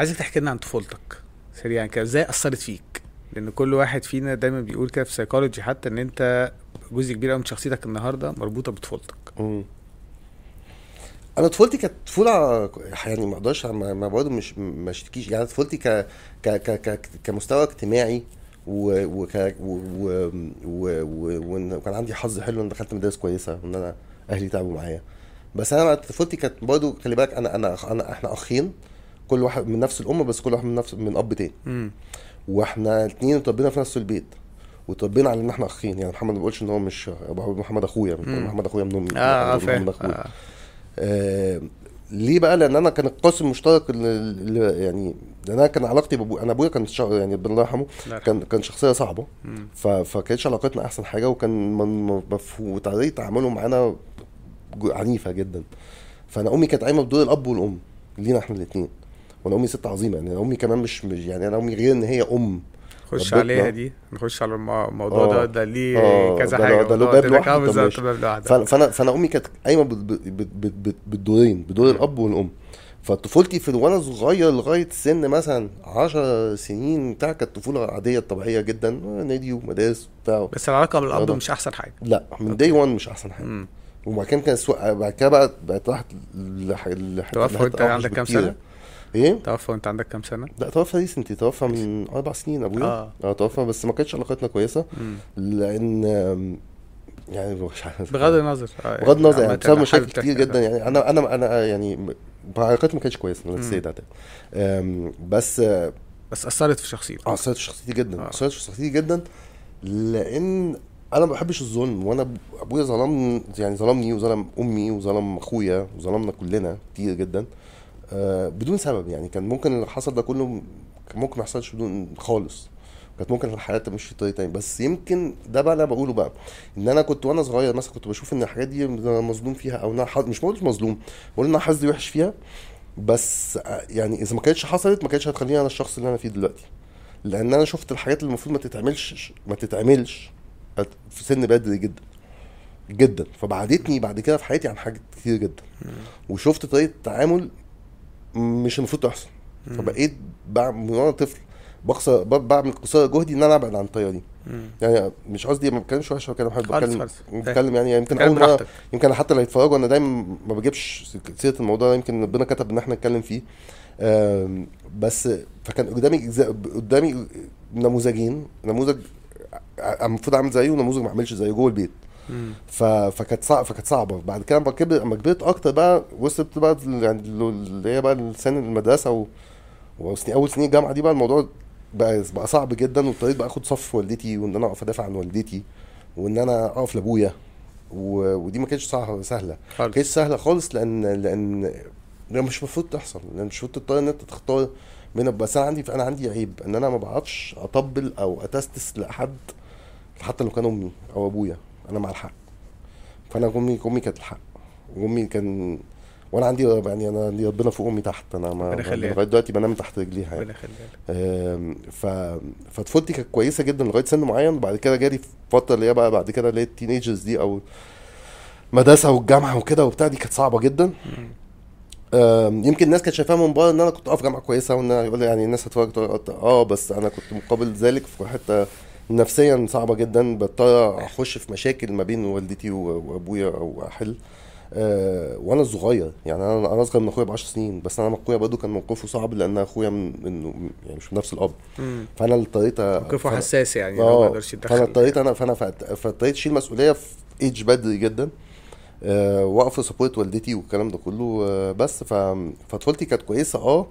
عايزك تحكي لنا عن طفولتك. سريعا كده إزاي أثرت فيك؟ لأن كل واحد فينا دايما بيقول كده في سيكولوجي حتى إن أنت جزء كبير قوي من شخصيتك النهارده مربوطة بطفولتك. مم. أنا طفولتي كانت طفولة يعني ما أقدرش ما ما برضه مش ما اشتكيش يعني طفولتي ك ك ك ك كمستوى اجتماعي و وك و و و و وكان عندي حظ حلو إن دخلت مدارس كويسة وإن أنا أهلي تعبوا معايا. بس أنا طفولتي كانت برضه خلي بالك أنا أنا أنا إحنا أخين. كل واحد من نفس الام بس كل واحد من نفس من أب تاني. امم وإحنا الاثنين اتربينا في نفس البيت وتربينا على إن إحنا أخين. يعني محمد ما بيقولش إن هو مش محمد أخويا مم. محمد أخويا من امي آه محمد فاهم. آه. آه ليه بقى؟ لأن أنا كان القاسم المشترك اللي يعني لأن أنا كان علاقتي بأبويا أنا أبويا كان شا- يعني ربنا الله يرحمه. كان كان شخصية صعبة. مم. ف فكانتش علاقتنا أحسن حاجة وكان من- مفهوم وطريقة تعامله معانا عنيفة جدا. فأنا أمي كانت قايمة بدور الأب والأم لينا إحنا الاثنين وأنا امي ست عظيمه يعني امي كمان مش يعني أنا امي غير إن هي أم. نخش. عليها دي نخش على المو- الموضوع آه. ده ده ليه آه، كذا حاجة. ده له موضوع باب ده لوحده، فانا فانا أمي كانت قايمة بال- بال- بال- بال- بال- بالدورين بدور الاب والأم. فطفولتي في وأنا صغير لغاية سن مثلا 10 سنين بتاع كانت طفولة عادية طبيعيه جدا آه، نادي ومدارس بتاع بس العلاقة بالأب آه. مش أحسن حاجة. لا من داي 1 مش أحسن حاجة. وبعد كده كان. بعد كده بقى بقت راحت لح... لح... عندك كام بكتير. إيه؟ توفى وأنت عندك كام سنة؟ لا توفى ريسنتلي توفى من أربع سنين أبويا. آه. آه توفى بس ما كانتش علاقتنا كويسة. مم. لأن يعني مش عارف. بغض النظر. آه، بغض النظر يعني بسبب مشاكل كتير جدا. يعني أنا أنا أنا يعني علاقتي ما كانتش كويسة. That. أم، بس آه، بس أثرت في شخصيتك. أثرت في شخصيتي جدا. آه. أثرت في شخصيتي جدا لأن أنا ما بحبش الظلم. وأنا أبويا ظلمني يعني ظلمني وظلم أمي وظلم أخويا وظلمنا كلنا كتير جدا. آه، بدون سبب يعني. كان ممكن اللي حصل ده كله كان ممكن ما يحصلش بدون خالص. كانت ممكن الحياة تمشي في طريق تاني. بس يمكن ده بقى اللي أنا بقوله بقى إن أنا كنت وأنا صغير مثلا كنت بشوف إن الحاجات دي أنا مظلوم فيها أو أنا حظ- مش بقول مظلوم بقول إن أنا حظي وحش فيها. بس آه، يعني إذا ما كانتش حصلت ما كانتش هتخليني أنا الشخص اللي أنا فيه دلوقتي. لأن أنا شفت الحاجات اللي المفروض ما تتعملش ما تتعملش في سن بدري جدا جدا. فبعدتني بعد كده في حياتي عن حاجات كتير جدا. وشفت طريقة تعامل مش المفروض تحصل فبقيت من وأنا طفل بقصى بعمل قصارى جهدي إن أنا أبعد عن مم. يعني مش قصدي ما بتكلمش وحش وكده بحب خالص بتكلم. بتكلم يعني يمكن أول مره. يمكن حتى اللي يتفرجوا أنا دايما ما بجيبش سيرة الموضوع ده يمكن ربنا كتب إن إحنا نتكلم فيه بس فكان قدامي قدامي نموذجين نموذج المفروض أعمل زيه ونموذج ما أعملش زيه جوه البيت. فكانت صعبه فكانت صعبة. بعد كده لما كبر لما كبرت أكتر بقى وصلت بقى يعني اللي هي بقى سن المدرسة و... وسنين أول سنين الجامعة دي بقى الموضوع بقى بقى صعب جدا واضطريت بقى آخد صف والدتي وإن أنا أقف أدافع عن والدتي وإن أنا أقف لأبويا. و... ودي ما كانتش سهلة. ما خالص. كانتش سهلة خالص لأن لأن لأن مش المفروض تحصل. لأن مش المفروض تضطر إن أنت تختار بين بس أنا عندي أنا عندي عيب إن أنا ما بعرفش أطبل أو أتستس لأحد حتى لو كان أمي أو أبويا. أنا مع الحق. فأنا امي امي كانت الحق. وامي كان وأنا عندي يعني أنا عندي ربنا فوق أمي تحت. أنا ما. لغاية دلوقتي بنام تحت رجليها يعني. ف فطفولتي كانت كويسة جدا لغاية سن معين. وبعد كده جالي فترة اللي هي بقى بعد كده اللي هي ال teenagers دي أو مدرسة والجامعة وكده وبتاع دي كانت صعبة جدا. يمكن الناس كانت شايفاها من بره إن أنا كنت أقف جامعة كويسة وإن أنا يعني الناس هتفرج آه بس أنا كنت مقابل ذلك في حتة نفسيا صعبة جدا بضطر أخش في مشاكل ما بين والدتي وأبويا أو أحل آه وأنا صغير يعني أنا أنا أصغر من أخويا ب 10 سنين بس أنا أخويا برضه كان موقفه صعب لأن أخويا من يعني مش من نفس الأب. فأنا اضطريت موقفه فأنا- حساس يعني لو ما آه يقدرش فأنا يتدخل اضطريت أنا فأنا فاضطريت أشيل مسؤولية في ايدج بدري جدا آه وأقف سبورت والدتي والكلام ده كله آه بس. فطفولتي كانت كويسة آه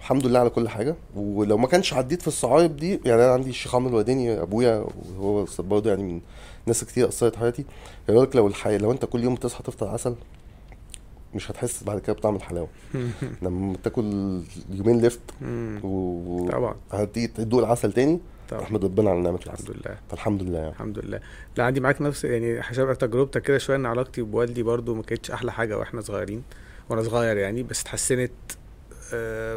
الحمد لله على كل حاجة. ولو ما كانش عديت في الصعايب دي يعني أنا عندي الشيخ عمرو الوداني أبويا وهو برضه يعني من ناس كتير أثرت حياتي. يقول لك لو الحي... لو أنت كل يوم تصحى تفطر عسل مش هتحس بعد كده بطعم الحلاوة. لما تاكل يومين لفت. و طبعا. هتيجي تدوق العسل تاني طبعا. أحمد ربنا على نعمة العسل. الحمد لله. فالحمد لله يعني. الحمد لله. لا عندي معاك نفس يعني هشابه تجربتك كده شوية إن علاقتي بوالدي برضو ما كانتش أحلى حاجة وإحنا صغيرين. وأنا صغير يعني بس اتحسنت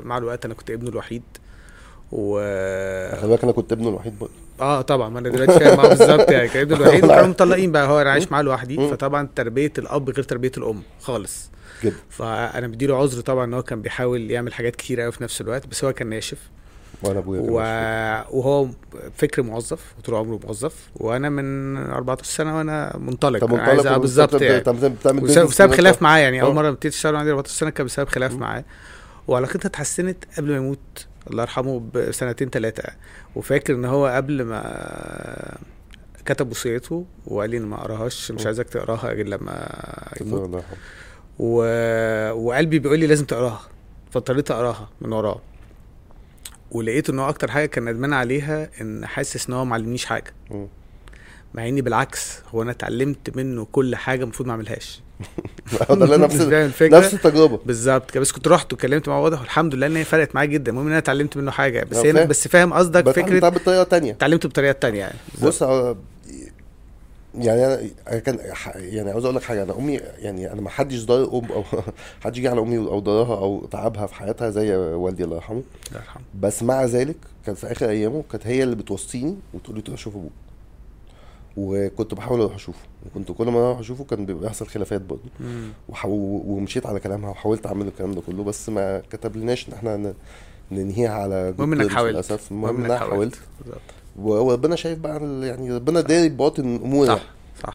مع الوقت أنا كنت ابنه الوحيد. و خلي بالك أنا كنت ابنه الوحيد برضه. آه طبعا. ما أنا دلوقتي فاهم. آه بالظبط يعني. كان ابنه الوحيد. وكانوا مطلقين بقى. هو أنا عايش معاه لوحدي. فطبعا تربية الأب غير تربية الأم خالص. جدا فأنا بديله عذر طبعا إن هو كان بيحاول يعمل حاجات كتير قوي في نفس الوقت. بس هو كان ناشف. وأنا أبويا و... وهو فكر موظف. وطول عمره موظف. وأنا من 14 سنة وأنا منطلق. طب أنا عايز منطلق آه بالظبط يعني. بسبب خلاف معاه يعني. أول آه. مرة ابتديت اشتغل عندي 14 سنة كان بسبب خلاف. معاه وعلاقتنا اتحسنت قبل ما يموت الله يرحمه بسنتين ثلاثة وفاكر إن هو قبل ما كتب وصيته وقال لي ما أقراهاش مش. عايزك تقراها غير لما يموت. و... وقلبي بيقول لي لازم تقراها فاضطريت أقراها من وراه ولقيت إن هو أكتر حاجة كان ندمان عليها إن حاسس إن هو ما علمنيش حاجة. مع إني بالعكس هو أنا اتعلمت منه كل حاجة المفروض ما أعملهاش ده نفس الفكرة نفس التجربة. بالظبط. كده بس كنت رحت وكلمت معاه واضح والحمد لله إن هي فرقت معايا جدا. المهم إن أنا اتعلمت منه حاجة. بس فاهم. بس فاهم قصدك فكرة بتاع بطريقة تانية. اتعلمت بطريقة تانية يعني. بص يعني أنا كان يعني عاوز أقول لك حاجة. أنا امي يعني أنا ما حدش ضايق ام أو حدش جه على أمي أو ضرها أو تعبها في حياتها زي والدي الله يرحمه. الله يرحمه. بس مع ذلك كان في آخر أيامه كانت هي اللي بتوصيني وتقول لي تروح أشوف أبوك. وكنت بحاول أروح أشوفه وكنت كل ما أروح أشوفه كان بيبقى يحصل خلافات برضه. ومشيت على كلامها وحاولت أعمل الكلام ده كله بس ما كتبلناش إن إحنا. ننهيها على المهم إنك حاولت. للأسف. المهم إن إنك أنا حاولت. وربنا شايف بقى يعني ربنا داري باطن امورنا صح.